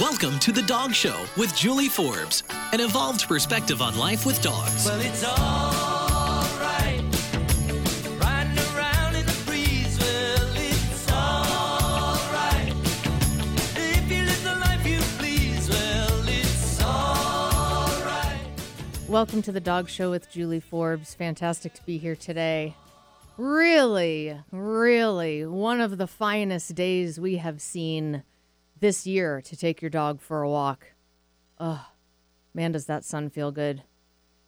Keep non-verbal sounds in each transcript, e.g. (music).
Welcome to The Dog Show with Julie Forbes, an evolved perspective on life with dogs. Well, it's alright. Riding around in the breeze. Well, it's alright. If you live the life you please. Well, it's. Welcome to the Dog Show with Julie Forbes. Fantastic to be here today. Really, really one of the finest days we have seen this year to take your dog for a walk. Oh, man, does that sun feel good.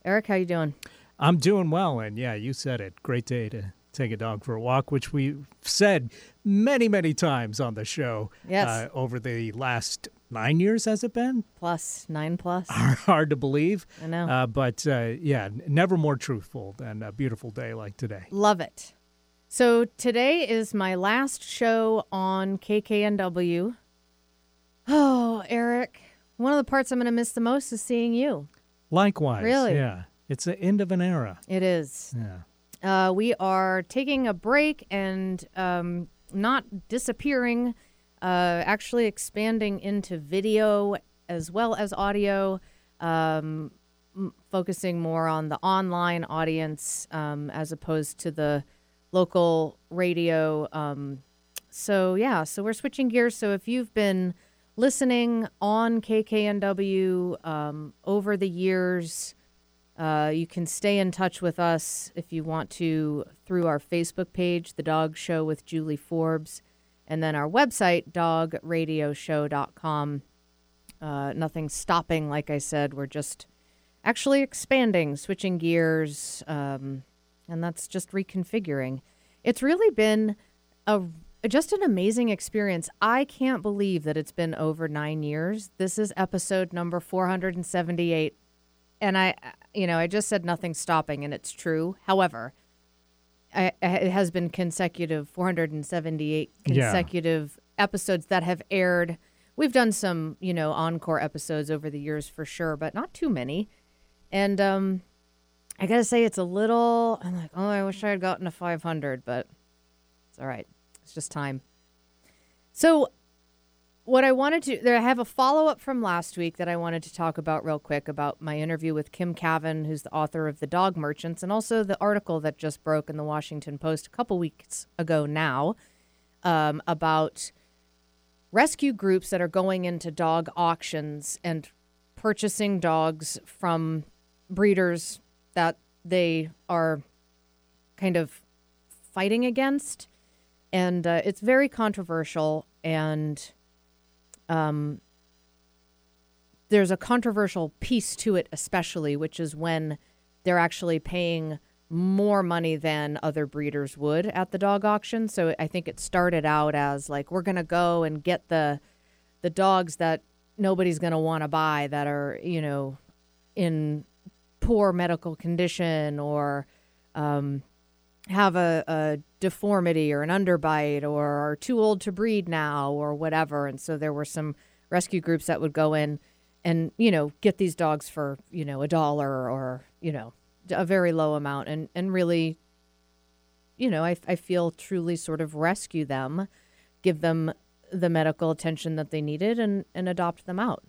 Eric, how you doing? I'm doing well, and yeah, you said it. Great day to take a dog for a walk, which we've said many, many times on the show. Yes. Uh, over the last nine years, has it been? Plus nine plus. (laughs) Hard to believe. I know. Uh, but uh, yeah, never more truthful than a beautiful day like today. Love it. So today is my last show on KKNW. Oh, Eric, one of the parts I'm going to miss the most is seeing you. Likewise. Really? Yeah. It's the end of an era. It is. Yeah. Uh, we are taking a break and um, not disappearing, uh, actually expanding into video as well as audio, um, m- focusing more on the online audience um, as opposed to the local radio. Um, so, yeah, so we're switching gears. So, if you've been listening on KKNW um, over the years, uh, you can stay in touch with us if you want to through our Facebook page, The Dog Show with Julie Forbes, and then our website, dogradioshow.com. Uh, nothing stopping, like I said. We're just actually expanding, switching gears, um, and that's just reconfiguring. It's really been a just an amazing experience. I can't believe that it's been over nine years. This is episode number 478 and I, you know, I just said nothing stopping, and it's true. However, I, it has been consecutive 478 Yeah. consecutive episodes that have aired. We've done some, you know, encore episodes over the years for sure, but not too many. And um, I gotta say, it's a little. I'm like, oh, I wish I had gotten to 500, but it's all right. It's just time. So what I wanted to there I have a follow up from last week that I wanted to talk about real quick about my interview with Kim Kavin, who's the author of The Dog Merchants, and also the article that just broke in the Washington Post a couple weeks ago now um, about rescue groups that are going into dog auctions and purchasing dogs from breeders that they are kind of fighting against. And uh, it's very controversial and um, there's a controversial piece to it, especially, which is when they're actually paying more money than other breeders would at the dog auction. So I think it started out as like we're gonna go and get the the dogs that nobody's gonna want to buy that are you know in poor medical condition or um, have a, a deformity or an underbite or are too old to breed now or whatever. And so there were some rescue groups that would go in and, you know, get these dogs for, you know, a dollar or, you know, a very low amount and, and really, you know, I, I feel truly sort of rescue them, give them the medical attention that they needed and, and adopt them out.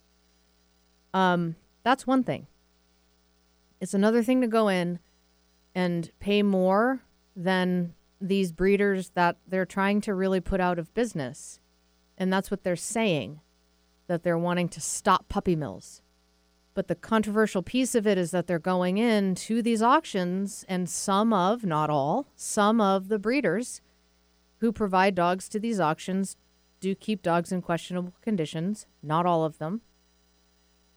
Um, that's one thing. It's another thing to go in and pay more than these breeders that they're trying to really put out of business. And that's what they're saying, that they're wanting to stop puppy mills. But the controversial piece of it is that they're going in to these auctions, and some of, not all, some of the breeders who provide dogs to these auctions do keep dogs in questionable conditions, not all of them.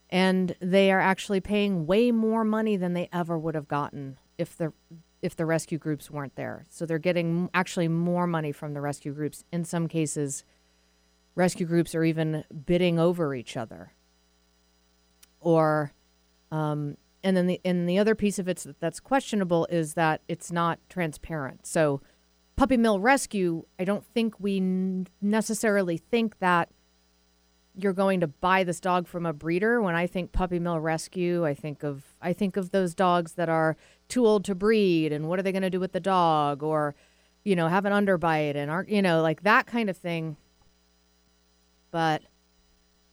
And they are actually paying way more money than they ever would have gotten if the if the rescue groups weren't there. So they're getting actually more money from the rescue groups. In some cases, rescue groups are even bidding over each other. Or, um, and then the and the other piece of it that's questionable is that it's not transparent. So, puppy mill rescue, I don't think we necessarily think that you're going to buy this dog from a breeder. When I think puppy mill rescue, I think of I think of those dogs that are too old to breed and what are they going to do with the dog or you know, have an underbite and aren't you know, like that kind of thing. But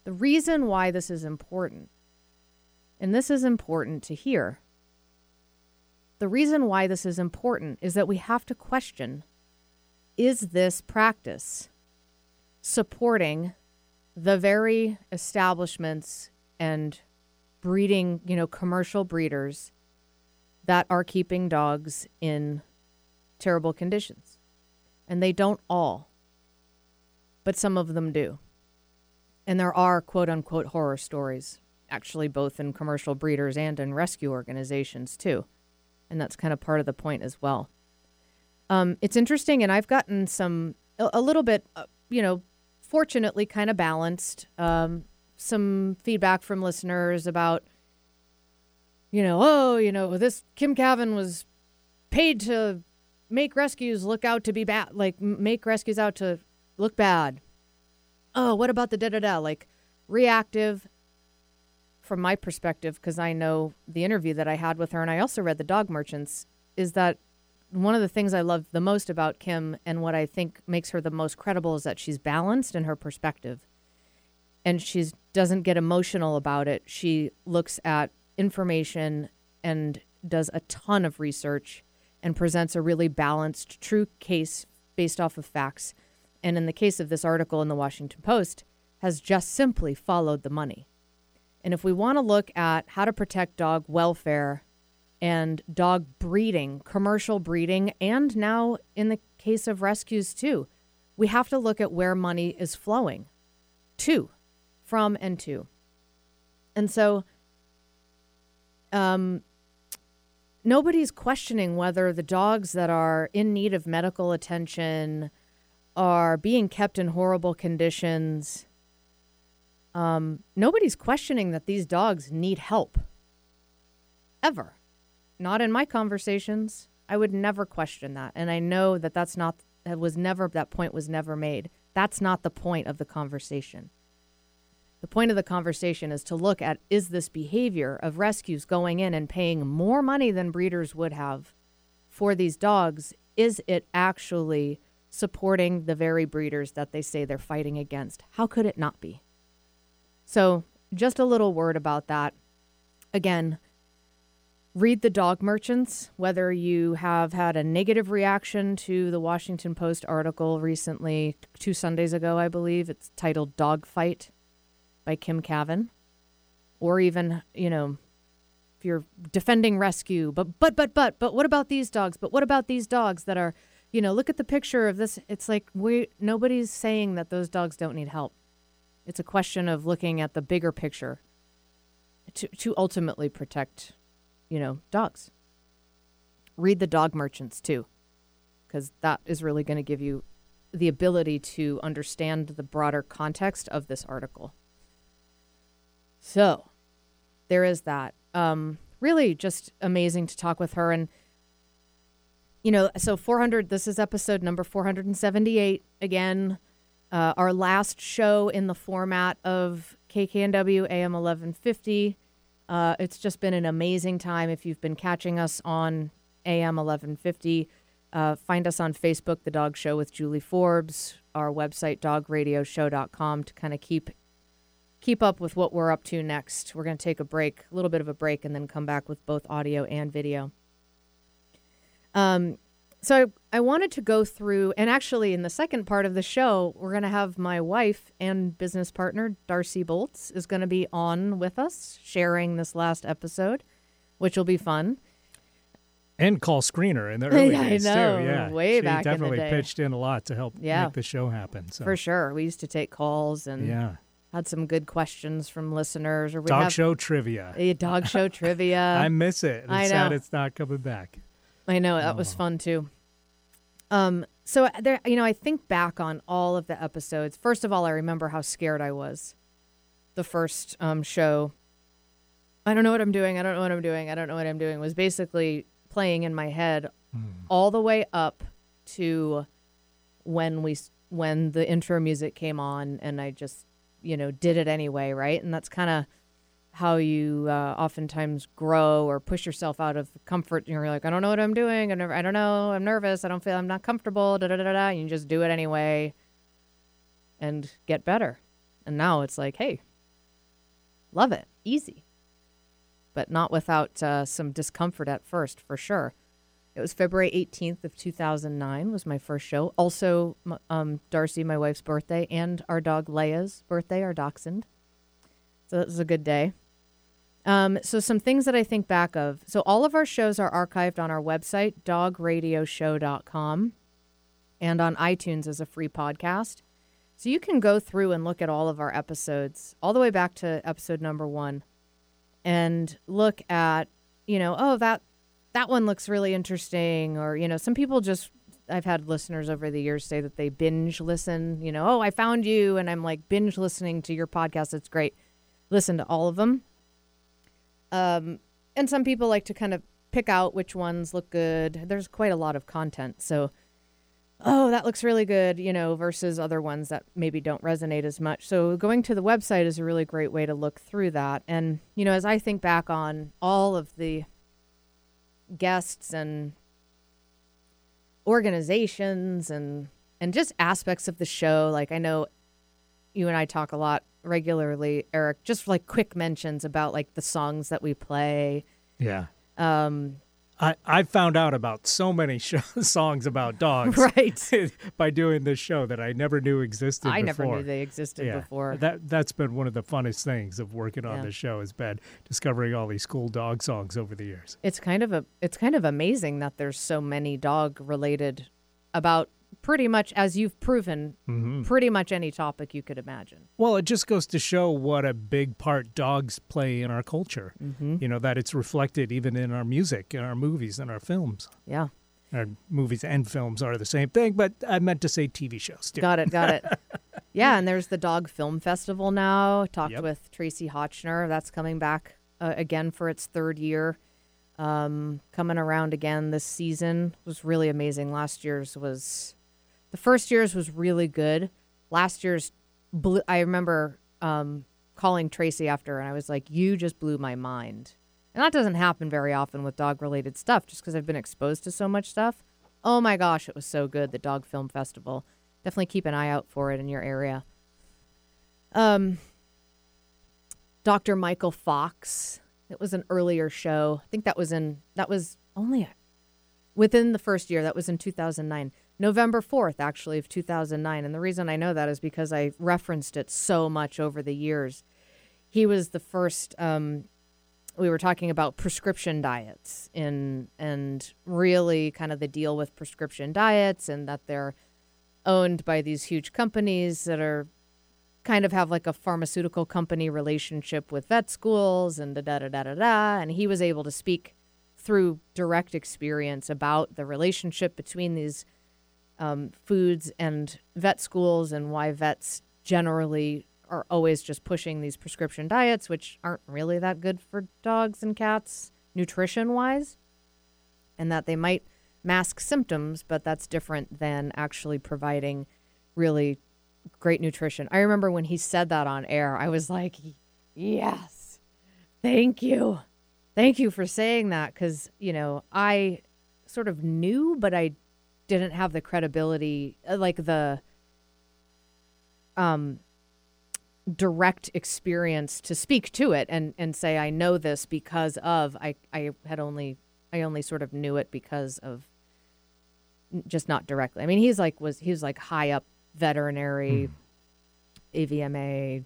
The reason why this is important, and this is important to hear, the reason why this is important is that we have to question is this practice supporting the very establishments and breeding, you know, commercial breeders that are keeping dogs in terrible conditions? And they don't all, but some of them do. And there are quote unquote horror stories, actually, both in commercial breeders and in rescue organizations, too. And that's kind of part of the point as well. Um, it's interesting, and I've gotten some, a, a little bit, uh, you know, fortunately kind of balanced, um, some feedback from listeners about, you know, oh, you know, this Kim Kavin was paid to make rescues look out to be bad, like make rescues out to look bad. Oh, what about the da da da? Like reactive from my perspective, because I know the interview that I had with her and I also read The Dog Merchants, is that one of the things I love the most about Kim and what I think makes her the most credible is that she's balanced in her perspective. And she doesn't get emotional about it. She looks at information and does a ton of research and presents a really balanced, true case based off of facts. And in the case of this article in the Washington Post, has just simply followed the money. And if we want to look at how to protect dog welfare and dog breeding, commercial breeding, and now in the case of rescues too, we have to look at where money is flowing to, from, and to. And so, um, nobody's questioning whether the dogs that are in need of medical attention are being kept in horrible conditions. Um, nobody's questioning that these dogs need help. Ever. Not in my conversations. I would never question that. And I know that that's not, that was never, that point was never made. That's not the point of the conversation. The point of the conversation is to look at is this behavior of rescues going in and paying more money than breeders would have for these dogs, is it actually supporting the very breeders that they say they're fighting against? How could it not be? So, just a little word about that. Again, read the dog merchants, whether you have had a negative reaction to the Washington Post article recently, two Sundays ago, I believe. It's titled Dog Fight by Kim Kavin, or even, you know, if you're defending rescue, but, but, but, but, but what about these dogs? But what about these dogs that are, you know, look at the picture of this. It's like we, nobody's saying that those dogs don't need help. It's a question of looking at the bigger picture to, to ultimately protect, you know, dogs. Read the dog merchants too, because that is really going to give you the ability to understand the broader context of this article. So there is that. Um, really just amazing to talk with her. And, you know, so 400, this is episode number 478. Again, uh, our last show in the format of KKNW AM 1150. Uh, it's just been an amazing time. If you've been catching us on AM 1150, uh, find us on Facebook, The Dog Show with Julie Forbes, our website, dogradioshow.com, to kind of keep keep up with what we're up to next. We're going to take a break, a little bit of a break, and then come back with both audio and video. Um, so I, I wanted to go through, and actually, in the second part of the show, we're going to have my wife and business partner, Darcie Boltz, is going to be on with us, sharing this last episode, which will be fun. And call screener in the (laughs) early I days know, too. Yeah, way she back in the definitely day. pitched in a lot to help Yeah. make the show happen. So For sure. We used to take calls and yeah, had some good questions from listeners. Or we dog have show trivia. a dog show (laughs) trivia. I miss it. It's I sad know. it's not coming back. I know that was fun too. Um, so uh, there, you know, I think back on all of the episodes. First of all, I remember how scared I was. The first um, show. I don't know what I'm doing. I don't know what I'm doing. I don't know what I'm doing. Was basically playing in my head all the way up to when we when the intro music came on, and I just you know did it anyway, right? And that's kind of how you uh, oftentimes grow or push yourself out of comfort. You're like, I don't know what I'm doing. I, never, I don't know. I'm nervous. I don't feel. I'm not comfortable. Da da da da. you just do it anyway, and get better. And now it's like, hey, Love it. Easy. But not without uh, some discomfort at first, for sure. It was February 18th of 2009 was my first show. Also, um, Darcie, my wife's birthday, and our dog Leia's birthday, our dachshund. So it was a good day. Um, so some things that I think back of. So all of our shows are archived on our website, dogradioshow.com, and on iTunes as a free podcast. So you can go through and look at all of our episodes, all the way back to episode number one, and look at, you know, oh that that one looks really interesting, or you know, some people just. I've had listeners over the years say that they binge listen. You know, oh, I found you, and I'm like binge listening to your podcast. It's great. Listen to all of them. Um, and some people like to kind of pick out which ones look good. There's quite a lot of content, so oh, that looks really good, you know, versus other ones that maybe don't resonate as much. So going to the website is a really great way to look through that. And, you know, as I think back on all of the guests and organizations and and just aspects of the show, like I know you and I talk a lot regularly, Eric, just like quick mentions about like the songs that we play. Yeah. Um, I, I found out about so many (laughs) show, songs about dogs (laughs) right. (laughs) by doing this show that I never knew existed I before. never knew they existed yeah. before. That that's been one of the funnest things of working on Yeah. this show has been discovering all these cool dog songs over the years. it's kind of a it's kind of amazing that there's so many dog related about pretty much as you've proven Mm-hmm. pretty much any topic you could imagine Well, it just goes to show what a big part dogs play in our culture. Mm-hmm. You know that it's reflected even in our music, in our movies, and our films. yeah Our movies and films are the same thing, but I meant to say TV shows too. got it got it (laughs) yeah and there's the dog film festival now talked Yep. with Tracie Hotchner that's coming back uh, again for its third year um, coming around again this season was really amazing last year's was the first year's was really good. Last year's blew, i remember um, calling tracie after and i was like you just blew my mind. And that doesn't happen very often with dog related stuff just because i've been exposed to so much stuff. Oh my gosh it was so good the dog film festival. Definitely keep an eye out for it in your area. Um dr michael fox. It was an earlier show. I think that was in that was only within the first year that was in 2009 november 4th actually of 2009 and the reason i know that is because i referenced it so much over the years. He was the first um, we were talking about prescription diets in and really kind of the deal with prescription diets and that they're owned by these huge companies that are kind of have like a pharmaceutical company relationship with vet schools and da da da da da da. And he was able to speak through direct experience about the relationship between these um, foods and vet schools and why vets generally are always just pushing these prescription diets, which aren't really that good for dogs and cats nutrition wise, and that they might mask symptoms, but that's different than actually providing really great nutrition. I remember when he said that on air, I was like, yes, thank you. Thank you for saying that because, you know, I sort of knew, but I didn't have the credibility, uh, like the um, direct experience to speak to it and, and say, I know this because of, I, I had only, I only sort of knew it because of just not directly. I mean, he's like, was, he was like high up veterinary, AVMA,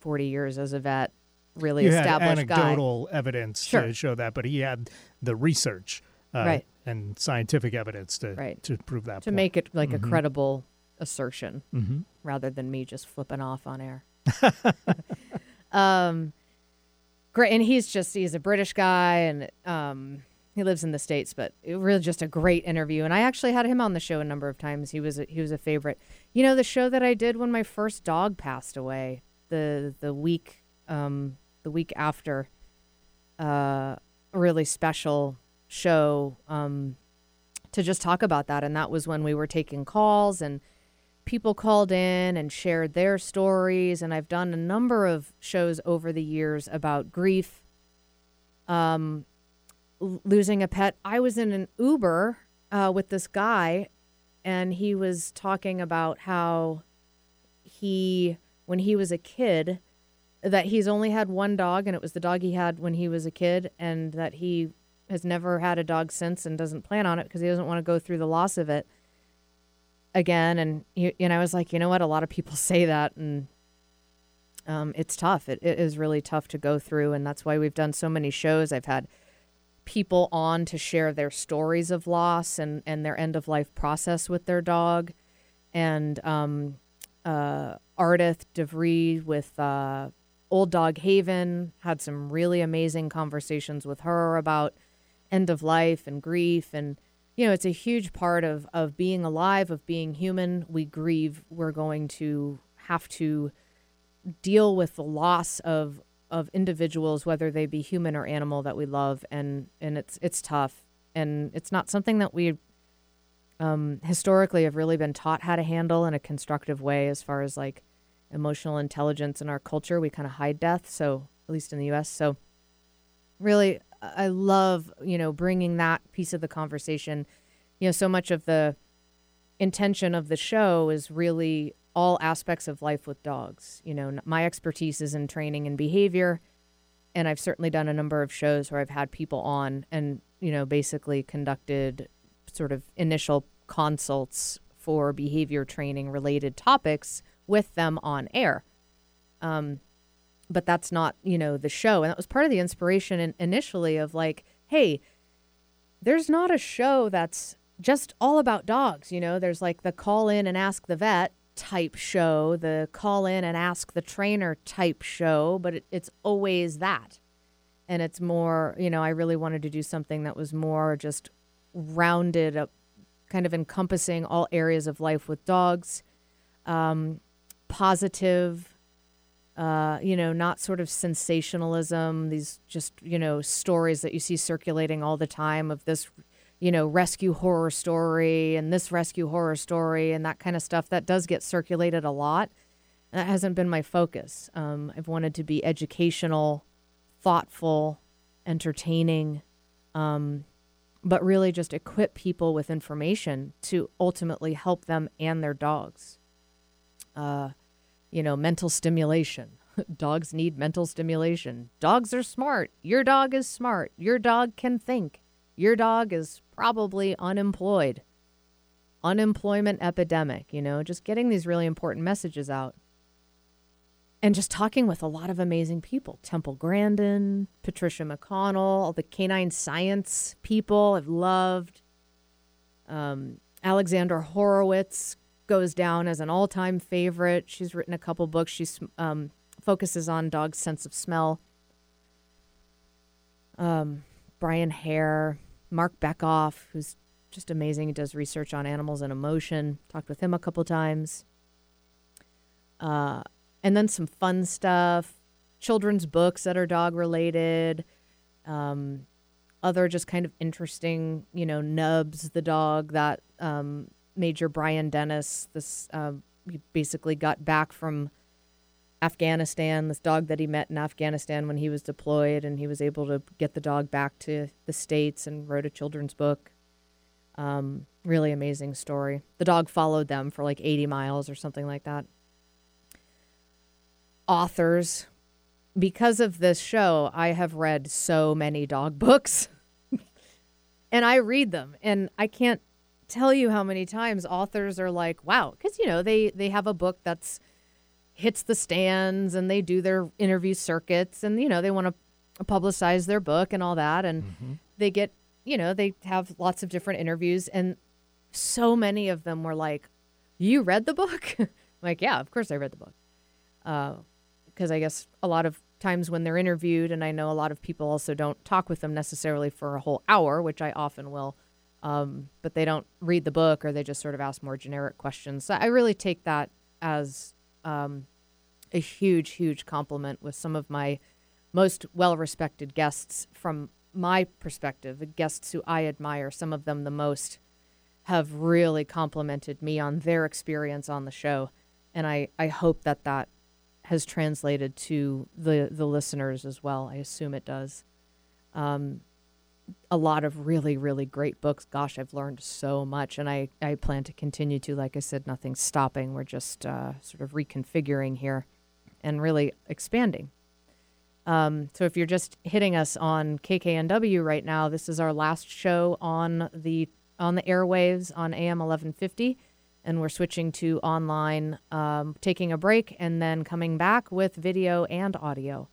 40 years as a vet, really you had established guy. anecdotal evidence Sure. to show that, but he had the research uh, Right. and scientific evidence to Right. to prove that. to point. make it like a credible assertion Mhm. rather than me just flipping off on air. (laughs) um, great, and he's just he's a British guy, and um, he lives in the states, but it really just a great interview. And I actually had him on the show a number of times. He was a, he was a favorite. You know, the show that I did when my first dog passed away, the the week um, the week after, uh, a really special show. Um, to just talk about that. And that was when we were taking calls and people called in and shared their stories. And I've done a number of shows over the years about grief, um, l- losing a pet. I was in an Uber uh, with this guy, and he was talking about how he, when he was a kid, that he's only had one dog, and it was the dog he had when he was a kid, and that he has never had a dog since and doesn't plan on it because he doesn't want to go through the loss of it again. And you, I was like, you know what? A lot of people (laughs) say that, and um, it's tough. It, it is really tough to go through, and that's why we've done so many shows. I've had people on to share their stories of loss and and their end of life process with their dog, and um, uh, Ardith DeVries with uh, Old Dog Haven had some really amazing conversations with her about end of life and grief. And you know it's a huge part of of being alive of being human. We grieve. We're going to have to deal with the loss of of individuals whether they be human or animal that we love. And and it's it's tough. And it's not something that we um, historically have really been taught how to handle in a constructive way as far as like emotional intelligence in our culture. We kind of hide death so at least in the us so really i love you know bringing that piece of the conversation. You know so much of the intention of the show is really all aspects of life with dogs. You know my expertise is in training and behavior and i've certainly done a number of shows where i've had people on and you know basically conducted sort of initial consults for behavior training related topics with them on air. Um, but that's not you know the show. And that was part of the inspiration in, initially of like hey there's not a show that's just all about dogs you know? There's like the call in and ask the vet type show the call in and ask the trainer type show but it, it's always that. And it's more you know i really wanted to do something that was more just rounded up kind of encompassing all areas of life with dogs um, positive uh, you know, not sort of sensationalism, these just, you know, stories that you see circulating all the time of this, you know, rescue horror story and this rescue horror story and that kind of stuff. That does get circulated a lot. That hasn't been my focus. Um, I've wanted to be educational, thoughtful, entertaining, um, but really just equip people with information to ultimately help them and their dogs. Uh, you know, mental stimulation. (laughs) Dogs need mental stimulation. Dogs are smart. Your dog is smart. Your dog can think. Your dog is probably unemployed. Unemployment epidemic, you know, just getting these really important messages out. And just talking with a lot of amazing people. Temple Grandin, Patricia McConnell, all the canine science people I've loved. Um, Alexandra Horowitz, goes down as an all-time favorite. She's written a couple books. She um, focuses on dogs' sense of smell. Um, Brian Hare, Marc Bekoff, who's just amazing. He does research on animals and emotion. Talked with him a couple times. Uh, and then some fun stuff, children's books that are dog related. Um, other just kind of interesting, you know, Nubs, the dog that um, Major Brian Dennis. This uh, he basically got back from Afghanistan. This dog that he met in Afghanistan when he was deployed, and he was able to get the dog back to the states and wrote a children's book. Um, really amazing story. The dog followed them for like 80 miles or something like that. Authors. Because of this show, I have read so many dog (laughs) books. and I read them and I can't tell you how many times authors are like, "Wow," cuz you know, they they have a book that's hits the stands and they do their interview circuits and you know, they want to publicize their book and all that and they get, you know, they have lots of different interviews and so many of them were like, "You read the book?" (laughs) Like, "Yeah, of course I read the book." Uh because I guess a lot of times when they're interviewed, and I know a lot of people also don't talk with them necessarily for a whole hour, which I often will, um, but they don't read the book or they just sort of ask more generic questions. So I really take that as um, a huge, huge compliment with some of my most well respected guests from my perspective, the guests who I admire, some of them the most, have really complimented me on their experience on the show. And I, I hope that that has translated to the, the listeners as well. I assume it does. Um, a lot of really, really great books. Gosh, I've learned so much, and I, I plan to continue to. Like I said, nothing's stopping. We're just uh, sort of reconfiguring here and really expanding. Um, so if you're just hitting us on KKNW right now, this is our last show on the on the airwaves on AM 1150, and we're switching to online, um, taking a break, and then coming back with video and audio.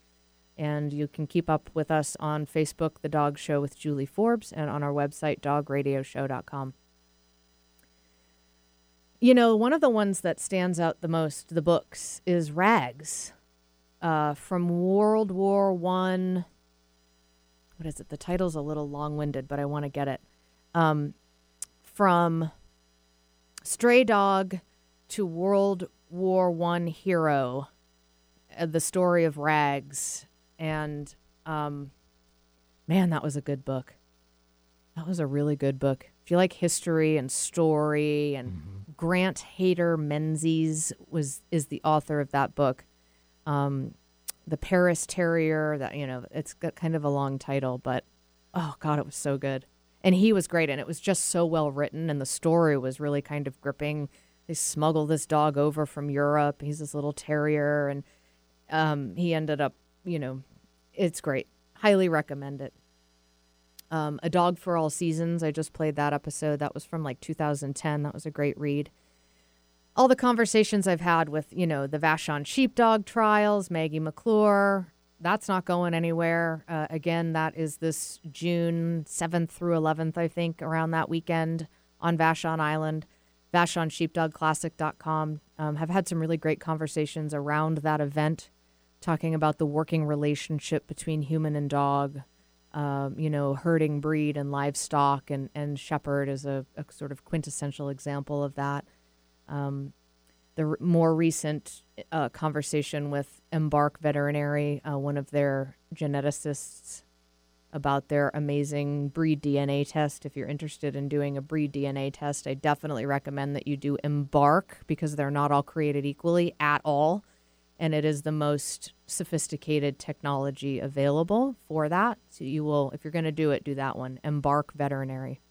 And you can keep up with us on Facebook, The Dog Show with Julie Forbes, and on our website, dogradioshow.com. You know, one of the ones that stands out the most, the books, is Rags uh, from World War One. What is it? The title's a little long-winded, but I want to get it. Um, from Stray Dog to World War One hero, uh, the story of Rags, and um, man, that was a good book. That was a really good book. If you like history and story, and Grant Hayter Menzies was is the author of that book. Um, the Paris Terrier. That you know, it's got kind of a long title, but oh god, it was so good. And he was great, and it was just so well written, and the story was really kind of gripping. They smuggle this dog over from Europe. He's this little terrier, and um, he ended up, you know, it's great. Highly recommend it. Um, a Dog for All Seasons. I just played that episode. That was from like 2010. That was a great read. All the conversations I've had with, you know, the Vashon sheepdog trials, Maggie McClure, that's not going anywhere. Uh, again, that is this June 7th through 11th, I think, around that weekend on Vashon Island. VashonSheepdogClassic.com. Um, have had some really great conversations around that event, talking about the working relationship between human and dog, um, you know, herding breed and livestock, and, and shepherd is a, a sort of quintessential example of that. Um, the r- more recent uh, conversation with Embark Veterinary, uh, one of their geneticists, about their amazing breed DNA test. If you're interested in doing a breed DNA test, I definitely recommend that you do Embark because they're not all created equally at all. And it is the most sophisticated technology available for that. So you will, if you're going to do it, do that one. Embark Veterinary.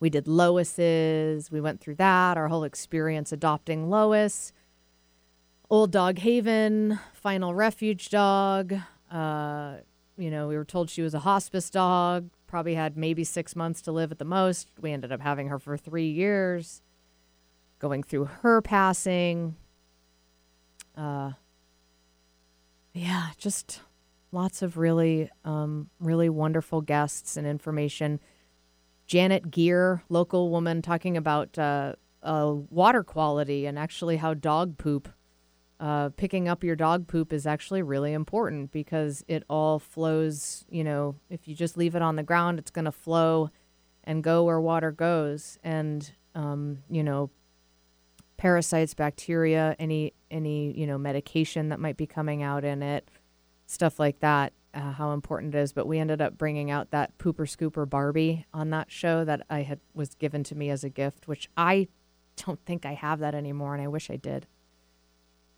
We did Lois's. We went through that, our whole experience adopting Lois. Old Dog Haven, Final Refuge Dog. Uh, you know, we were told she was a hospice dog, probably had maybe six months to live at the most. We ended up having her for three years, going through her passing. Uh, yeah, just lots of really, um, really wonderful guests and information. Janet Gear, local woman, talking about uh, uh, water quality and actually how dog poop, uh, picking up your dog poop is actually really important because it all flows. You know, if you just leave it on the ground, it's going to flow and go where water goes. And, um, you know, parasites, bacteria, any any you know medication that might be coming out in it, stuff like that. Uh, how important it is, but we ended up bringing out that pooper scooper Barbie on that show that I had was given to me as a gift, which I don't think I have that anymore, and I wish I did.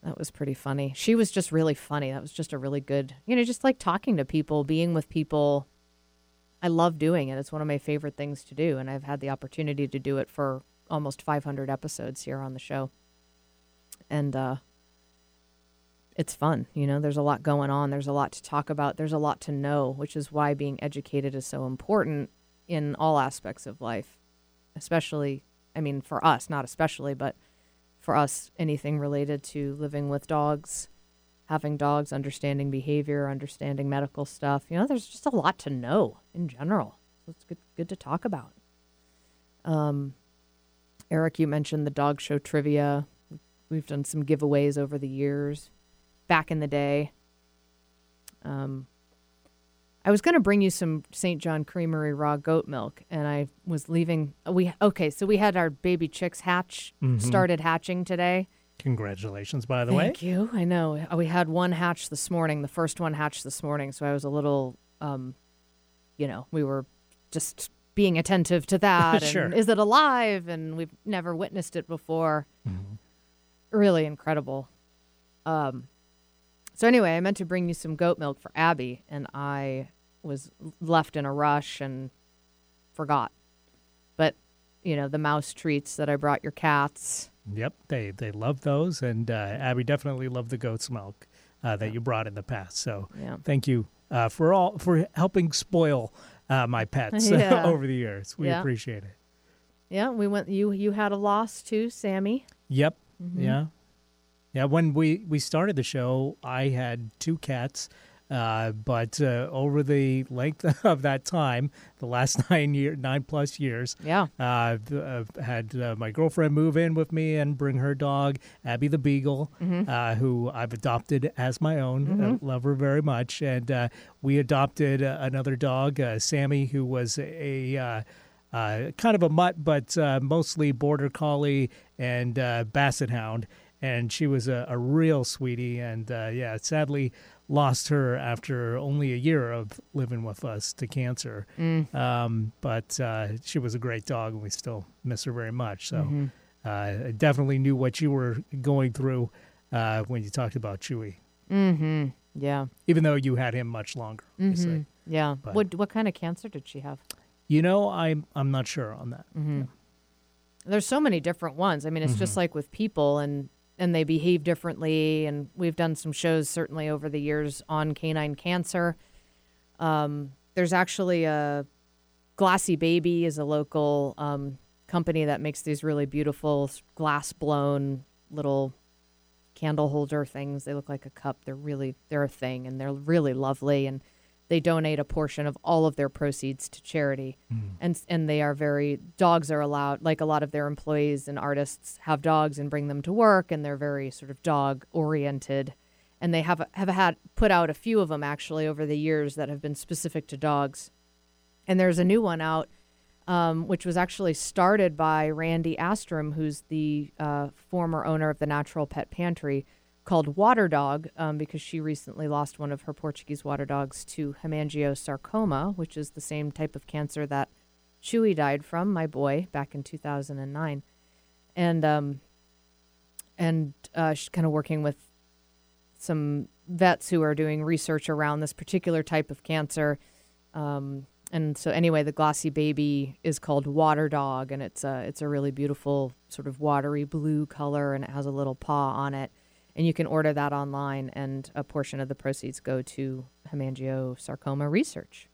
That was pretty funny. She was just really funny. That was just a really good, you know, just like talking to people, being with people. I love doing it. It's one of my favorite things to do, and I've had the opportunity to do it for almost 500 episodes here on the show. And uh, it's fun. You know, there's a lot going on. There's a lot to talk about. There's a lot to know, which is why being educated is so important in all aspects of life, especially, I mean, for us, not especially, but for us, anything related to living with dogs, having dogs, understanding behavior, understanding medical stuff. You know, there's just a lot to know in general. So it's good, good to talk about. Um, Eric, you mentioned the dog show trivia. We've done some giveaways over the years, back in the day. Um, I was going to bring you some St. John Creamery raw goat milk, and I was leaving. We okay, so we had our baby chicks hatch, started hatching today. Congratulations, by the way. Thank you. I know we had one hatch this morning. The first one hatched this morning, so I was a little, um, you know, we were just being attentive to that. (laughs) Sure. And is it alive? And we've never witnessed it before. Really incredible. Um, so anyway, I meant to bring you some goat milk for Abby, and I was left in a rush and forgot. But you know, the mouse treats that I brought your cats. Yep, they they love those, and uh, Abby definitely loved the goat's milk. uh, that you brought in the past. So Yeah. thank you uh, for all for helping spoil uh, my pets (laughs) Yeah. (laughs) over the years. We Yeah. appreciate it. Yeah, we went. You you had a loss too, Sammy. Yep. Mm-hmm. Yeah. Yeah. When we we started the show, I had two cats. Uh, but uh, over the length (laughs) of that time, the last (laughs) nine year, nine plus years, Yeah. uh, th- uh, had uh, my girlfriend move in with me and bring her dog, Abby the Beagle, Mm-hmm. uh, who I've adopted as my own. Uh, love her very much. And uh, we adopted uh, another dog, uh, Sammy, who was a. Uh, uh, kind of a mutt, but uh, mostly border collie and uh, basset hound. And she was a, a real sweetie. And uh, yeah, sadly lost her after only a year of living with us to cancer. Um, but uh, she was a great dog, and we still miss her very much. So uh, I definitely knew what you were going through uh, when you talked about Chewy, Mm-hmm. Yeah. even though you had him much longer. Mhm. Yeah. But- What what kind of cancer did she have? You know, I'm I'm not sure on that. There's so many different ones. I mean, it's just like with people and and they behave differently and we've done some shows certainly over the years on canine cancer. Um, there's actually a glassybaby is a local um, company that makes these really beautiful glass blown little candle holder things. They look like a cup. They're really they're a thing and they're really lovely and they donate a portion of all of their proceeds to charity. And and they are very dogs are allowed like a lot of their employees and artists have dogs and bring them to work and they're very sort of dog oriented. And they have have had put out a few of them actually over the years that have been specific to dogs. And there's a new one out um, which was actually started by Randy Astrom, who's the uh, former owner of the Natural Pet Pantry, called Water Dog, um, because she recently lost one of her Portuguese water dogs to hemangiosarcoma, which is the same type of cancer that Chewy died from, my boy, back in 2009. And um, and uh, she's kind of working with some vets who are doing research around this particular type of cancer. Um, and so anyway, the glassybaby is called Water Dog, and it's a it's a really beautiful sort of watery blue color, and it has a little paw on it. And you can order that online, and a portion of the proceeds go to hemangiosarcoma research.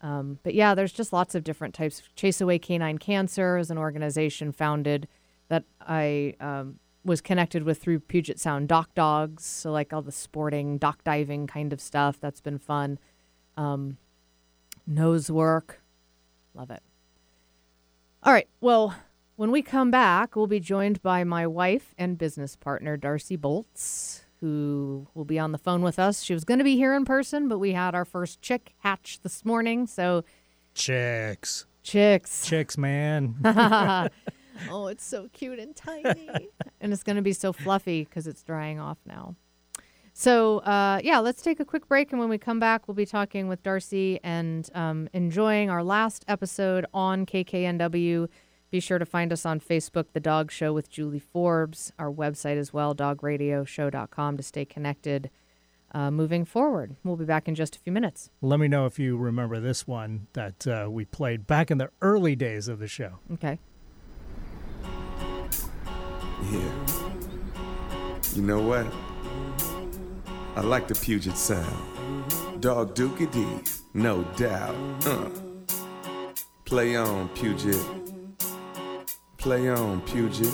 Um, but yeah, there's just lots of different types. Chase Away Canine Cancer is an organization founded that I um, was connected with through Puget Sound Dock Dogs. So, like all the sporting, dock diving kind of stuff. That's been fun. Um, nose work. Love it. All right. Well, when we come back, we'll be joined by my wife and business partner, Darcie Boltz, who will be on the phone with us. She was going to be here in person, but we had our first chick hatch this morning. So, Chicks, chicks. chicks, man. (laughs) (laughs) oh, it's so cute and tiny. (laughs) and it's going to be so fluffy because it's drying off now. So, uh, yeah, let's take a quick break. And when we come back, we'll be talking with Darcie and um, enjoying our last episode on KKNW. Be sure to find us on Facebook, The Dog Show with Julie Forbes, our website as well, dogradioshow.com, to stay connected uh, moving forward. We'll be back in just a few minutes. Let me know if you remember this one that uh, we played back in the early days of the show. Okay. Yeah. You know what? I like the Puget Sound. Dog Dookie D, no doubt. Uh. Play on, Puget. Play on, Puget.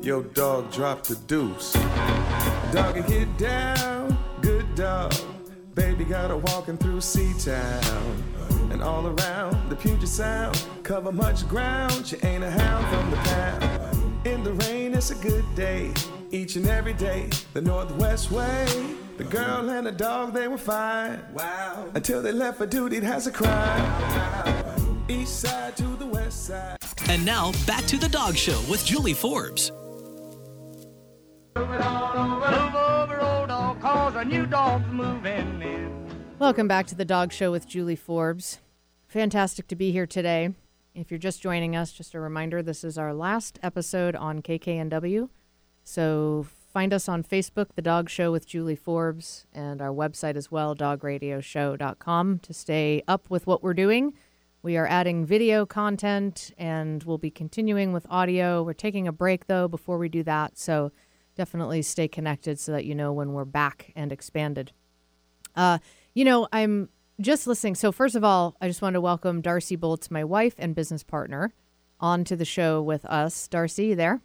Yo, dog dropped the deuce. Doggy get down, good dog. Baby got her walking through Sea-Town. And all around the Puget Sound, cover much ground. She ain't a hound from the pound. In the rain, it's a good day. Each and every day, the Northwest way. The girl and the dog, they were fine. Wow. Until they left for duty, it has a crime. East side to the west side. And now back to the dog show with Julie Forbes. Move over, old dog, cause a new dog's moving in. Welcome back to the Dog Show with Julie Forbes. Fantastic to be here today. If you're just joining us, just a reminder this is our last episode on KKNW. So find us on Facebook, The Dog Show with Julie Forbes, and our website as well, dogradioshow.com, to stay up with what we're doing. We are adding video content and we'll be continuing with audio. We're taking a break though before we do that. So definitely stay connected so that you know when we're back and expanded. Uh, you know, I'm just listening. So first of all, I just want to welcome Darcie Boltz, my wife and business partner, on to the show with us. Darcie, you there?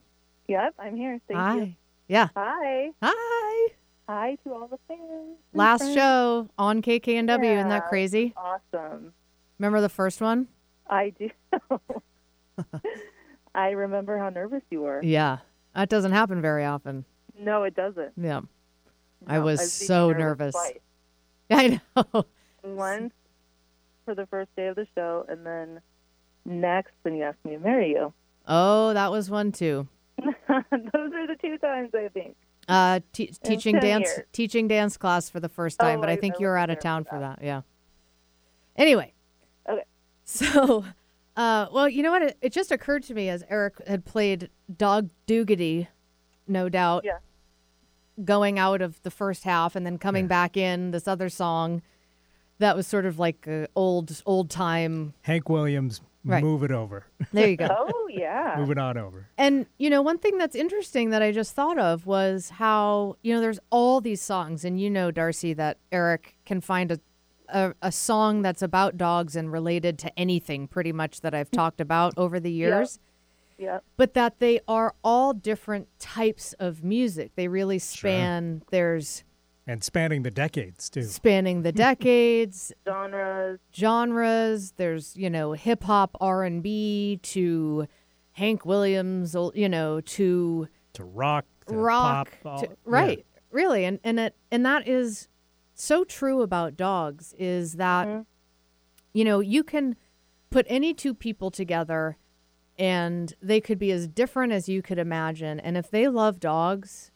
Yep, I'm here. Thank you. Hi. you. Yeah. Hi. Hi. Hi to all the fans. Last friends. show on KKNW. Isn't that crazy? Awesome. Remember the first one? I do. (laughs) I remember how nervous you were. Yeah. That doesn't happen very often. No, it doesn't. Yeah. I No, was I've seen so nervous. twice. (laughs) I know. Once for the first day of the show, and then next when you asked me to marry you. Oh, that was one too. (laughs) Those are the two times I think. Uh, te- teaching dance, years. teaching dance class for the first time, Oh, but I I- think I you were out of town for for that. Yeah. Anyway. Okay. (laughs) So, uh, well, you know what? It, it just occurred to me as Eric had played Dog Doogity, no doubt, Yeah. going out of the first half and then coming back in this other song that was sort of like a old, old time. Hank Williams, Right. move it over. There you go. (laughs) Oh yeah. move it on over. And you know, one thing that's interesting that I just thought of was how you know there's all these songs, and you know, Darcie, that Eric can find a a, a song that's about dogs and related to anything pretty much that I've talked about over the years. Yep. But that they are all different types of music. They really span. There's And spanning the decades, too. spanning the (laughs) decades, Genres. genres. There's you know hip hop, R and B to Hank Williams, you know to To rock, to rock, pop. all- to- yeah. right? Really, and and it and that is so true about dogs. Is that you know you can put any two people together, and they could be as different as you could imagine, and if they love dogs,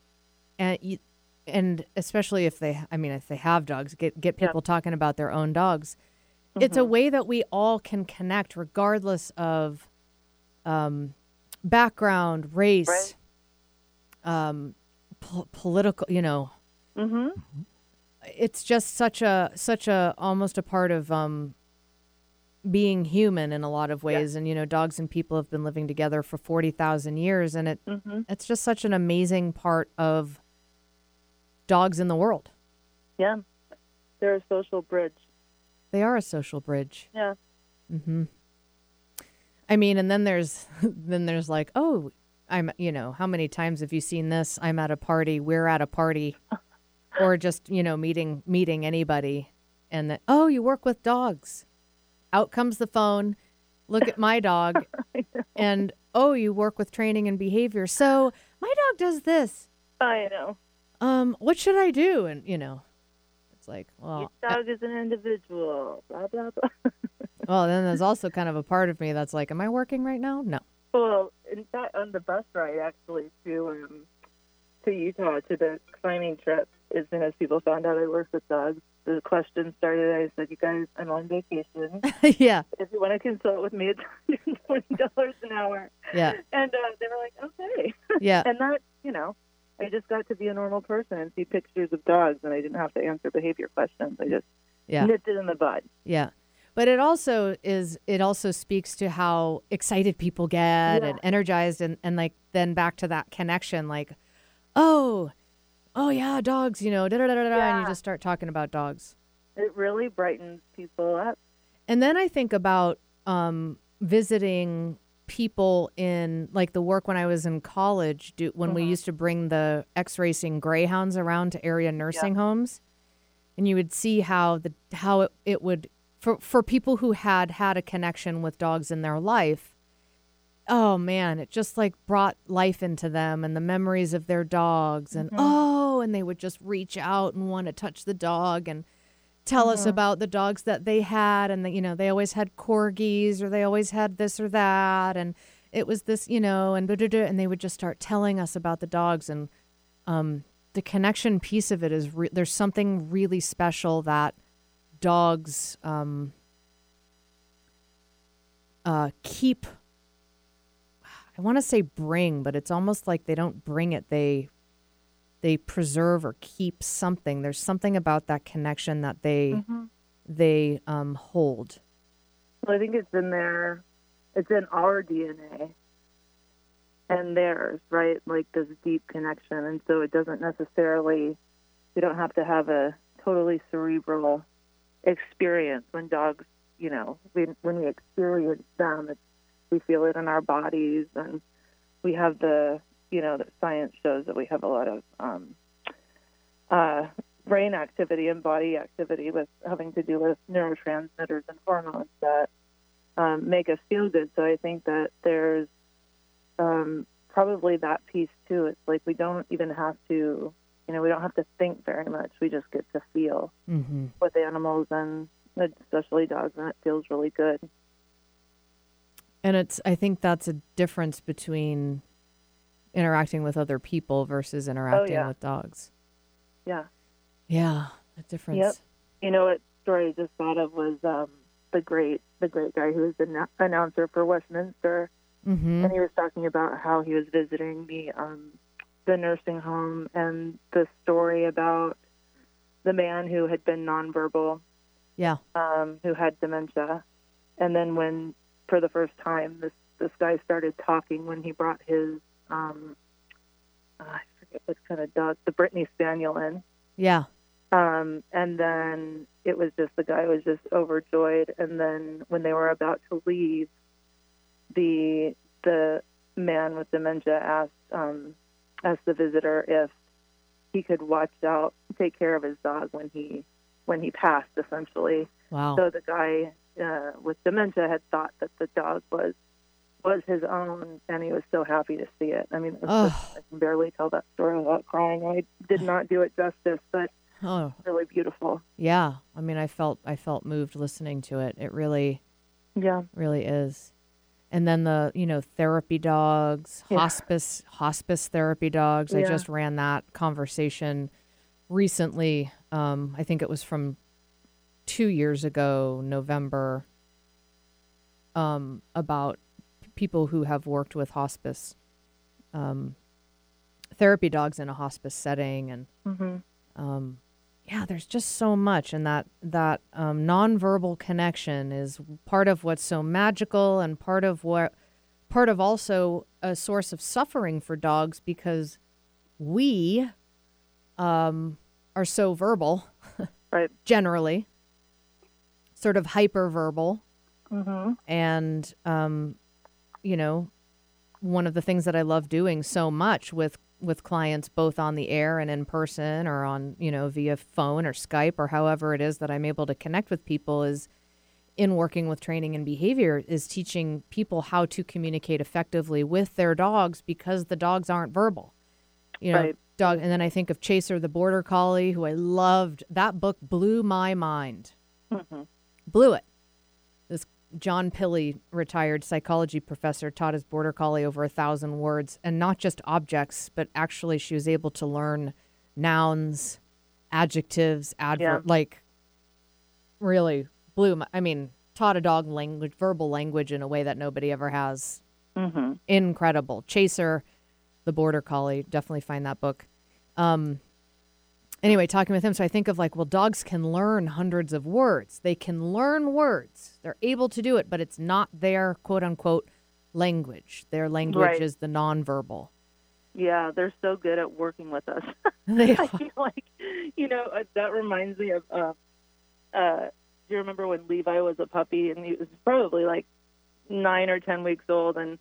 and you, and especially if they, I mean, if they have dogs, get get people talking about their own dogs. It's a way that we all can connect, regardless of um, background, race, Right. um, po- political. You know, Mhm. It's just such a such a almost a part of um, being human in a lot of ways. And you know, dogs and people have been living together for forty thousand years, and it Mhm. it's just such an amazing part of dogs in the world. Yeah. They're a social bridge. They are a social bridge. Yeah. Mm-hmm. I mean, and then there's (laughs) then there's like, oh, I'm you know, how many times have you seen this? I'm at a party, we're at a party, (laughs) or just you know meeting meeting anybody, and that oh, you work with dogs. Out comes the phone. Look at my dog, (laughs) and oh, you work with training and behavior. So my dog does this. I know. Um, what should I do? And you know, it's like, well, Each dog is an individual. Blah blah blah. (laughs) Well, then there's also kind of a part of me that's like, am I working right now? No. Well, in fact, on the bus ride actually to um, to Utah to the climbing trip, as soon as people found out I worked with dogs, the question started. I said, "You guys, I'm on vacation. (laughs) yeah. if you want to consult with me, it's twenty dollars an hour." Yeah. And uh, they were like, "Okay." Yeah. (laughs) and that, you know, I just got to be a normal person and see pictures of dogs, and I didn't have to answer behavior questions. I just Yeah. nipped it in the bud. Yeah. But it also is it also speaks to how excited people get Yeah. and energized and, and like then back to that connection, like, oh, oh yeah, dogs, you know, da da da da da and you just start talking about dogs. It really brightens people up. And then I think about um, visiting people in like the work when I was in college, do, when we used to bring the X racing greyhounds around to area nursing homes, and you would see how the how it, it would for for people who had had a connection with dogs in their life. Oh man, it just like brought life into them and the memories of their dogs and oh, and they would just reach out and want to touch the dog and tell us about the dogs that they had and that you know they always had corgis or they always had this or that and it was this you know and and they would just start telling us about the dogs and um, the connection piece of it is re- there's something really special that dogs um, uh, keep i want to say bring but it's almost like they don't bring it they they preserve or keep something. There's something about that connection that they they um, hold. Well, I think it's in there. It's in our DNA. and theirs, right? Like this deep connection. And so it doesn't necessarily, you don't have to have a totally cerebral experience when dogs, you know, when, when we experience them, it's, we feel it in our bodies and we have the, you know, the science shows that we have a lot of um, uh, brain activity and body activity with having to do with neurotransmitters and hormones that um, make us feel good. So I think that there's um, probably that piece too. It's like we don't even have to, you know, we don't have to think very much. We just get to feel Mm-hmm. with animals and especially dogs, and it feels really good. And it's I think that's a difference between interacting with other people versus interacting yeah. with dogs. Yeah. Yeah, a difference. Yep. You know what story I just thought of was um, the great the great guy who was the announcer for Westminster, Mm-hmm. and he was talking about how he was visiting the um, the nursing home and the story about the man who had been nonverbal, Yeah. um, who had dementia, and then when for the first time this this guy started talking when he brought his um, I forget what kind of dog, the Brittany Spaniel in. Yeah. Um, and then it was just the guy was just overjoyed. And then when they were about to leave, the the man with dementia asked um, asked the visitor if he could watch out, take care of his dog when he when he passed, essentially. Wow. So the guy uh, with dementia had thought that the dog was was his own, and he was so happy to see it. I mean, it just, I can barely tell that story without crying. I did not do it justice, but oh. really beautiful. Yeah. I mean, I felt I felt moved listening to it. It really Yeah. really is. And then the, you know, therapy dogs, Yeah. hospice hospice therapy dogs. I just ran that conversation recently. Um, I think it was from two years ago, November, um, about people who have worked with hospice um, therapy dogs in a hospice setting and hmm um, yeah, there's just so much, and that that um, nonverbal connection is part of what's so magical, and part of what, part of also a source of suffering for dogs because we um, are so verbal, (laughs) Right. generally, sort of hyperverbal, hmm and um, you know, one of the things that I love doing so much with with clients, both on the air and in person, or on you know via phone or Skype or however it is that I'm able to connect with people, is in working with training and behavior is teaching people how to communicate effectively with their dogs because the dogs aren't verbal. You know, Right. dog. And then I think of Chaser the Border Collie, who I loved. That book blew my mind. hmm Blew it. This John Pilley, retired psychology professor, taught his border collie over a thousand words, and not just objects, but actually she was able to learn nouns, adjectives, adverb, Yeah. like really blew my. I mean, taught a dog language, verbal language in a way that nobody ever has. hmm Incredible. Chaser, the border collie, definitely find that book. Um, anyway, talking with him, so I think of like, well, dogs can learn hundreds of words. They can learn words. They're able to do it, but it's not their quote unquote language. Their language Right. is the nonverbal. Yeah, they're so good at working with us. (laughs) (laughs) They I feel like, you know, uh, that reminds me of. Uh, uh, do you remember when Levi was a puppy and he was probably like nine or ten weeks old, and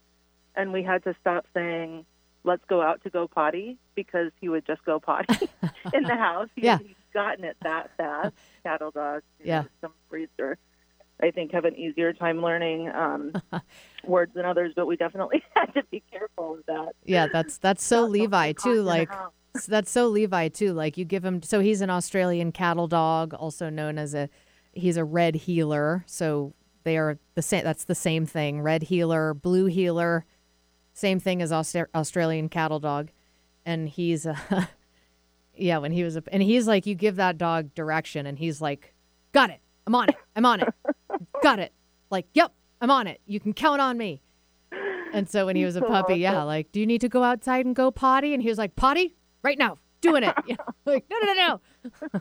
and we had to stop saying, "Let's go out to go potty" because he would just go potty (laughs) in the (laughs) house. He, Yeah. he's gotten it that fast. Cattle dogs. you know, Yeah. some breeds are, I think, have an easier time learning um, (laughs) words than others, but we definitely had to be careful of that. Yeah, that's that's so Levi too. caught in the Like that's so Levi too. Like you give him so he's an Australian cattle dog, also known as a he's a red heeler. So they are the same. That's the same thing. Red heeler, blue heeler, same thing as Austra- Australian cattle dog. And he's uh, a (laughs) yeah. When he was a and he's like you give that dog direction, and he's like, got it. I'm on it. I'm on it. (laughs) got it. Like yep, I'm on it. You can count on me. And so when he was a puppy, yeah, like, do you need to go outside and go potty? And he was like, potty right now, doing it. (laughs) You know, like, no, no, no, no.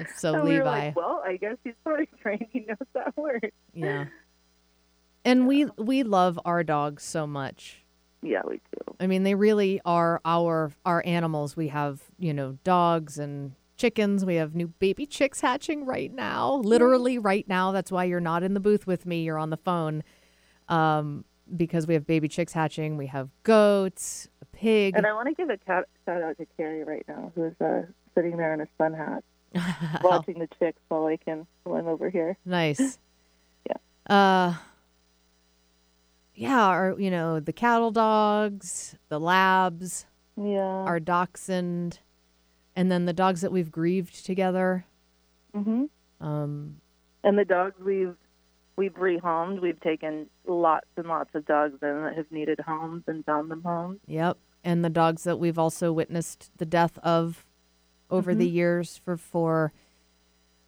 it's so we Levi. like, well, I guess he's probably trained. He knows that word. yeah. And we we love our dogs so much. Yeah, we do. I mean, they really are our our animals. We have, you know, dogs and chickens. We have new baby chicks hatching right now, literally right now. That's why you're not in the booth with me. You're on the phone, um, because we have baby chicks hatching. We have goats, a pig. And I want to give a shout out to Carrie right now, who's uh, sitting there in a sun hat, (laughs) watching the chicks while I can swim over here. Nice. (laughs) Yeah. Uh yeah, or you know, the cattle dogs, the labs, Yeah. our dachshund, and then the dogs that we've grieved together. hmm Um And the dogs we've we've rehomed. We've taken lots and lots of dogs in that have needed homes and found them homes. Yep. And the dogs that we've also witnessed the death of over the years for for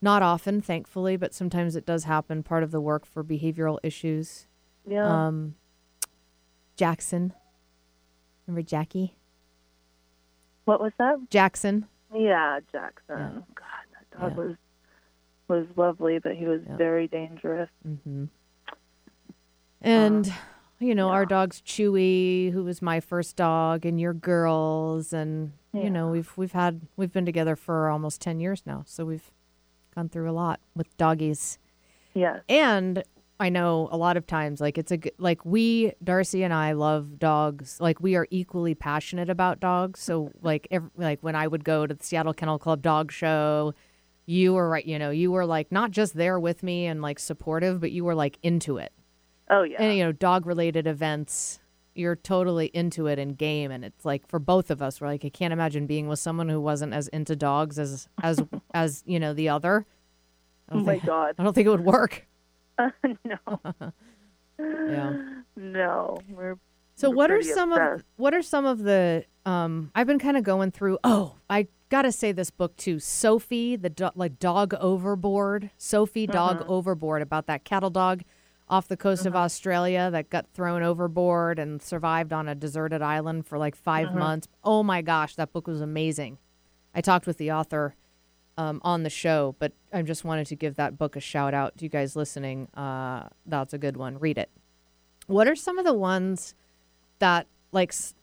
not often, thankfully, but sometimes it does happen, part of the work for behavioral issues. Yeah. Um Jackson. Remember Jackie? what was that? Jackson. Yeah, Jackson. Yeah. God, that dog Yeah. was was lovely, but he was Yeah. very dangerous. Mm-hmm. And you know, our dog's Chewy, who was my first dog, and your girls, and you know, we've we've had we've been together for almost ten years now, so we've gone through a lot with doggies. Yes. And I know a lot of times, like it's a like we Darcie and I love dogs. Like we are equally passionate about dogs. So like ev like when I would go to the Seattle Kennel Club dog show, you were right. You know, you were like not just there with me and like supportive, but you were like into it. Oh yeah. And you know, dog related events, you're totally into it and game. And it's like for both of us, we're like I can't imagine being with someone who wasn't as into dogs as as as you know the other. Oh my think- God. I don't think it would work. (laughs) no. Yeah. No. We're So We're what are some of what are some of the um I've been kind of going through oh I got to say this book too Sophie the do- like dog overboard Sophie dog Uh-huh. overboard about that cattle dog off the coast of Australia that got thrown overboard and survived on a deserted island for like 5 Uh-huh. months. Oh my gosh, that book was amazing. I talked with the author um, on the show, but I just wanted to give that book a shout out to you guys listening. Uh, that's a good one. Read it. What are some of the ones that like s-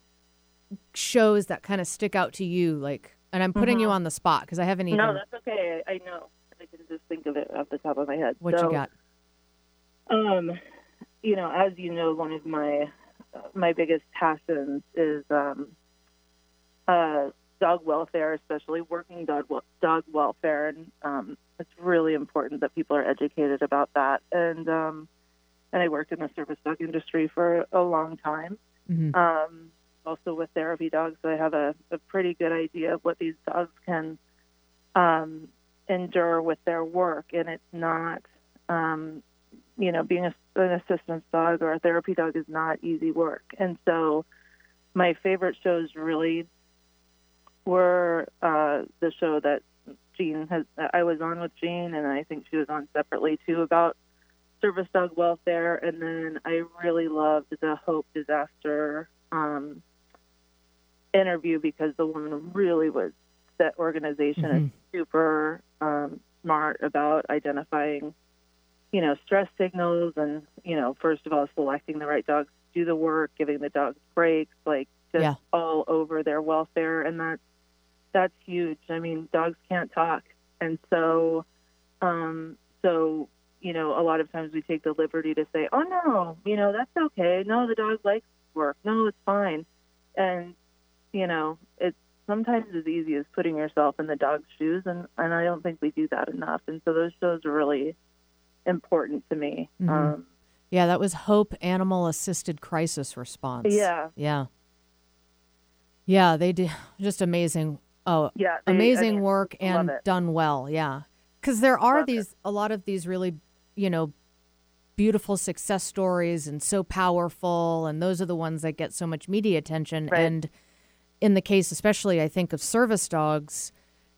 shows that kind of stick out to you? Like, and I'm putting you on the spot because I haven't even. no, that's okay. I, I know. I can just think of it off the top of my head. what so, you got? Um, you know, as you know, one of my uh, my biggest passions is um, uh, dog welfare, especially working dog dog welfare, and um, it's really important that people are educated about that. And um, and I worked in the service dog industry for a long time. Mhm. Um, also with therapy dogs, so I have a, a pretty good idea of what these dogs can um, endure with their work, and it's not um, you know, being a, an assistance dog or a therapy dog is not easy work. And so my favorite shows really were uh, the show that Jean has, I was on with Jean, and I think she was on separately too about service dog welfare. And then I really loved the Hope disaster um, interview because the woman really was, that organization is super um, smart about identifying you know, stress signals and, you know, first of all, selecting the right dogs to do the work, giving the dogs breaks, like just Yeah. all over their welfare. And that's, that's huge. I mean, dogs can't talk. And so, um, so, you know, a lot of times we take the liberty to say, oh, no, you know, that's okay. No, the dog likes work. No, it's fine. And, you know, it's sometimes as easy as putting yourself in the dog's shoes. And, and I don't think we do that enough. And so those shows are really, important to me. Mhm. Um, Yeah, that was Hope Animal Assisted Crisis Response. yeah, Yeah. Yeah, they did just amazing. Oh, yeah, they- I amazing mean, work and done well. Yeah. Because there are Love it. these, a lot of these really, you know, beautiful success stories and so powerful. And those are the ones that get so much media attention. Right. And in the case, especially, I think of service dogs,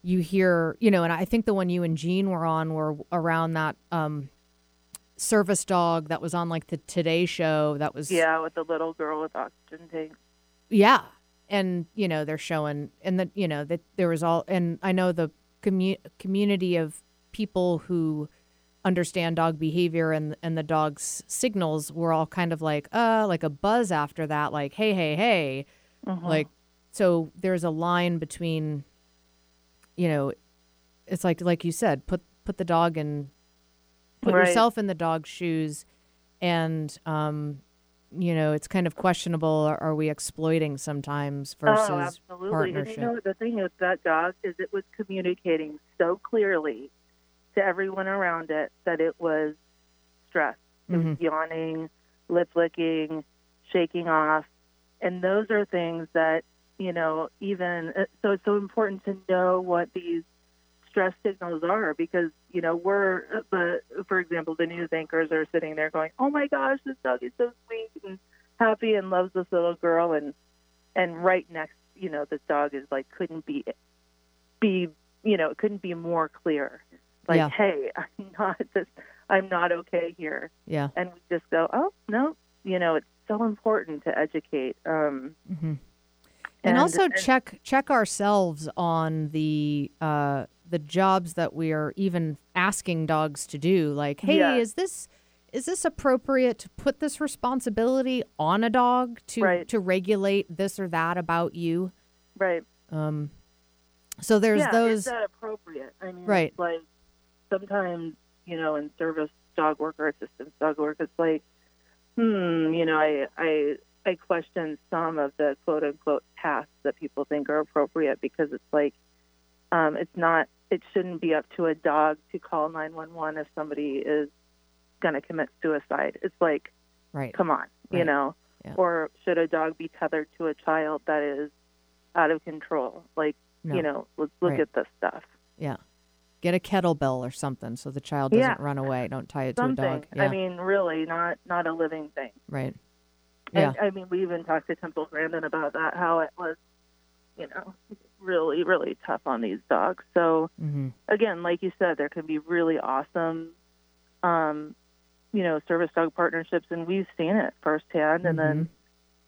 you hear, you know, and I think the one you and Jean were on were around that um, service dog that was on like the Today Show. That was Yeah, with the little girl with oxygen tanks. yeah, and you know they're showing, and that you know that there was all, and I know the commu- community of people who understand dog behavior and and the dog's signals, we're all kind of like uh like a buzz after that, like hey hey hey, Mm-hmm. like so there's a line between, you know, it's like like you said, put put the dog in, put Right. yourself in the dog's shoes, and um, you know, it's kind of questionable. Are, are we exploiting sometimes versus oh, absolutely. partnership? And you know the thing with that dog is it was communicating so clearly to everyone around it that it was stressed. It was Mm-hmm. yawning, lip licking, shaking off. And those are things that, you know, even uh, so it's so important to know what these stress signals are because, you know, we're the for example, the news anchors are sitting there going, "Oh my gosh, this dog is so sweet and happy and loves this little girl," and and right next, you know, this dog is like couldn't be be you know, it couldn't be more clear. Like, Yeah. hey, (laughs) I'm not this I'm not okay here. yeah. And we just go, Oh, no, you know, it's so important to educate. Um Mm-hmm. and, also check check ourselves on the uh, the jobs that we are even asking dogs to do. Like, hey, Yeah. is this is this appropriate to put this responsibility on a dog to Right. to regulate this or that about you? right. Um, so there's yeah, those. is that appropriate? I mean, Right. like sometimes, you know, in service dog work or assistance dog work, it's like, hmm, you know, I I I question some of the quote unquote tasks that people think are appropriate because it's like, um, it's not, it shouldn't be up to a dog to call 911 if somebody is going to commit suicide. It's like, right. come on, you know, Yeah. or should a dog be tethered to a child that is out of control? Like, No. you know, let's look Right. at this stuff. Yeah. Get a kettlebell or something so the child doesn't run away. Don't tie it to a dog. Yeah. I mean, really, not not a living thing. right. Yeah. And, I mean, we even talked to Temple Grandin about that, how it was, you know, (laughs) really, really tough on these dogs. So hmm again, like you said, there can be really awesome, um, you know, service dog partnerships, and we've seen it firsthand. And then,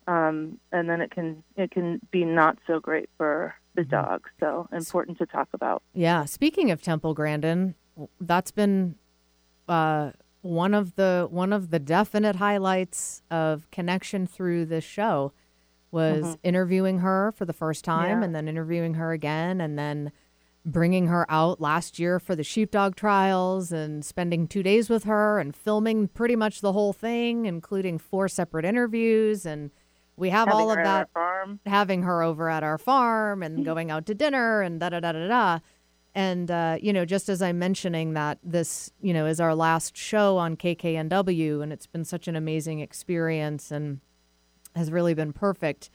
Mm-hmm. um, and then it can it can be not so great for the Mm-hmm. dog. So important to talk about. Yeah. Speaking of Temple Grandin, that's been uh, one of the one of the definite highlights of connection through this show was interviewing her for the first time Yeah. and then interviewing her again and then bringing her out last year for the sheepdog trials and spending two days with her and filming pretty much the whole thing including four separate interviews and we have Having all of her at our that farm. having her over at our farm Mm-hmm. and (laughs) going out to dinner and da da da da da. And uh, you know, just as I'm mentioning that this, you know, is our last show on KKNW, and it's been such an amazing experience and has really been perfect.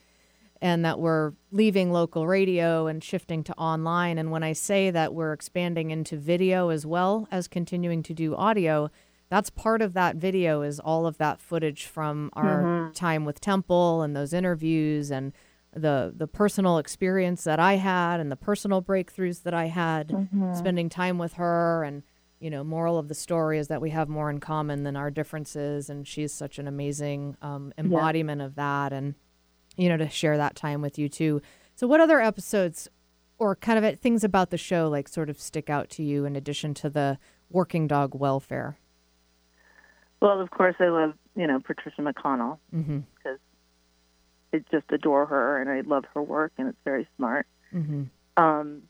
And that we're leaving local radio and shifting to online. And when I say that we're expanding into video as well as continuing to do audio, that's part of that video is all of that footage from our mm-hmm. time with Temple and those interviews and the the personal experience that I had and the personal breakthroughs that I had mm-hmm. spending time with her and you know moral of the story is that we have more in common than our differences and she's such an amazing um, embodiment of that and you know to share that time with you too so what other episodes or kind of things about the show like sort of stick out to you in addition to the working dog welfare Well, of course, I love you know Patricia McConnell mm-hmm. because I just adore her and I love her work and it's very smart. Mm-hmm. Um,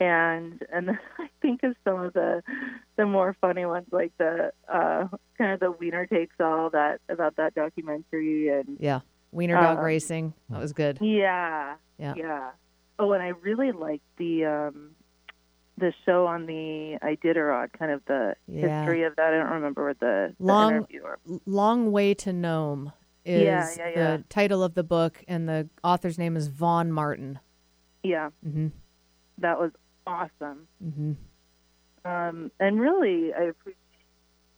and and then (laughs) I think of some of the the more funny ones, like the uh, kind of the Wiener takes all that about that documentary and yeah wiener dog Um, racing that was good yeah, Yeah. yeah. Oh, and I really liked the um, the show on the Iditarod, kind of the Yeah. history of that. I don't remember what the, the Long- interviewer. Long Way to Nome is Yeah, yeah, yeah. the title of the book, and the author's name is Vaughn Martin. Yeah, Mm-hmm. that was awesome. Mm-hmm. Um, and really, I appreciate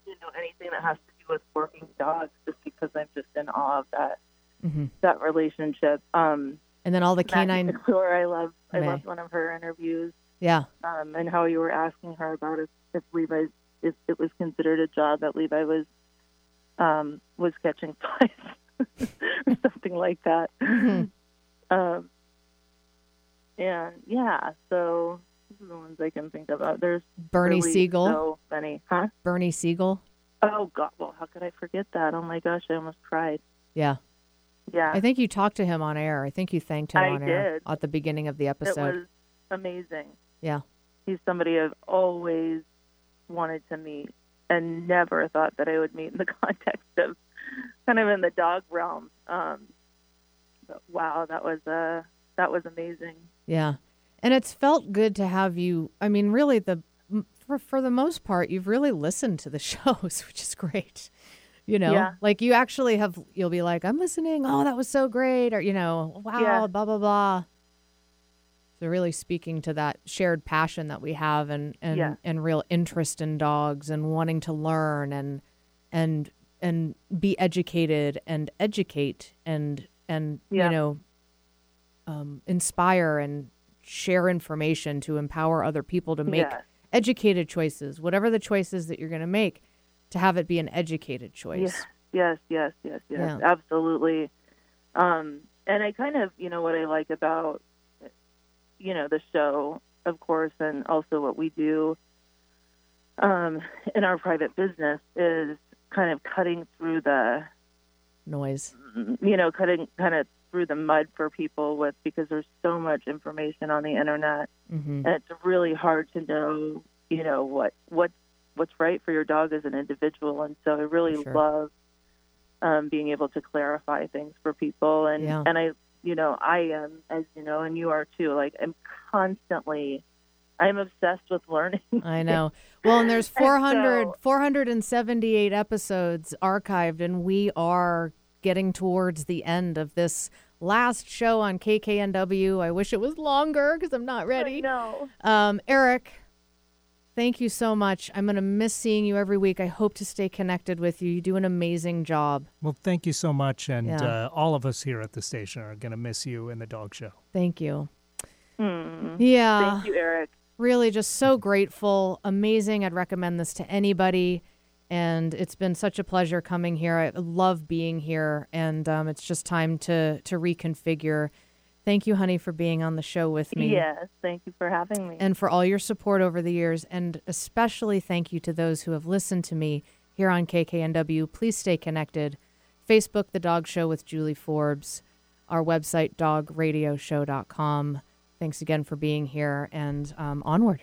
you know anything that has to do with working dogs, just because I'm just in awe of that Mm-hmm. that relationship. Um, And then all the canine, McClure, I love. I loved one of her interviews, yeah, um, and how you were asking her about if, if Levi, if it was considered a job that Levi was um, was catching (laughs) flies or something like that. Mhm. Um, and yeah, so Those are the ones I can think of. There's Bernie really Siegel. So many, huh? Bernie Siegel. Oh God! Well, how could I forget that? Oh my gosh, I almost cried. Yeah. Yeah, I think you talked to him on air. I think you thanked him I on air did. at the beginning of the episode. it was amazing. yeah. He's somebody I've always wanted to meet, and never thought that I would meet in the (laughs) context of kind of in the dog realm. Um, but wow, that was uh, that was amazing. Yeah. And it's felt good to have you. I mean, really, the for, for the most part, you've really listened to the (laughs) shows, which is great. You know, Yeah. like you actually have, you'll be like, I'm listening. Oh, that was so great. Or, you know, wow, Yeah. blah, blah, blah. So, really speaking to that shared passion that we have and, and, Yeah. and real interest in dogs and wanting to learn and, and, and be educated and educate and, and, you know, um, inspire and share information to empower other people to make Yes. educated choices, whatever the choices that you're going to make, to have it be an educated choice. Yes, yes, yes, yes, Yeah. absolutely. Um, and I kind of, you know, what I like about, you know, the show, of course, and also what we do um, in our private business is kind of cutting through the, Noise. you know, cutting kind of through the mud for people with because there's so much information on the internet, hmm and it's really hard to know, you know, what what what's right for your dog as an individual. And so I really Sure. love um, being able to clarify things for people. And Yeah. and I, you know, I am, as you know, and you are too. Like I'm constantly, I'm obsessed with learning. (laughs) I know. Well, and there's And so- 478 episodes archived, and we are getting towards the end of this last show on KKNW. I wish it was longer because I'm not ready. No. Um, Eric, thank you so much. I'm going to miss seeing you every week. I hope to stay connected with you. You do an amazing job. Well, thank you so much. And Yeah. uh, all of us here at the station are going to miss you in the dog show. Thank you. Hmm. Yeah. Thank you, Eric. Really just so grateful. Amazing. I'd recommend this to anybody. And it's been such a pleasure coming here. I love being here. And um, it's just time to, to reconfigure. Thank you, honey, for being on the show with me. Yes, thank you for having me. and for all your support over the years. And especially thank you to those who have listened to me here on KKNW. Please stay connected. Facebook, The Dog Show with Julie Forbes, our website, dogradioshow.com. Thanks again for being here and um, onward.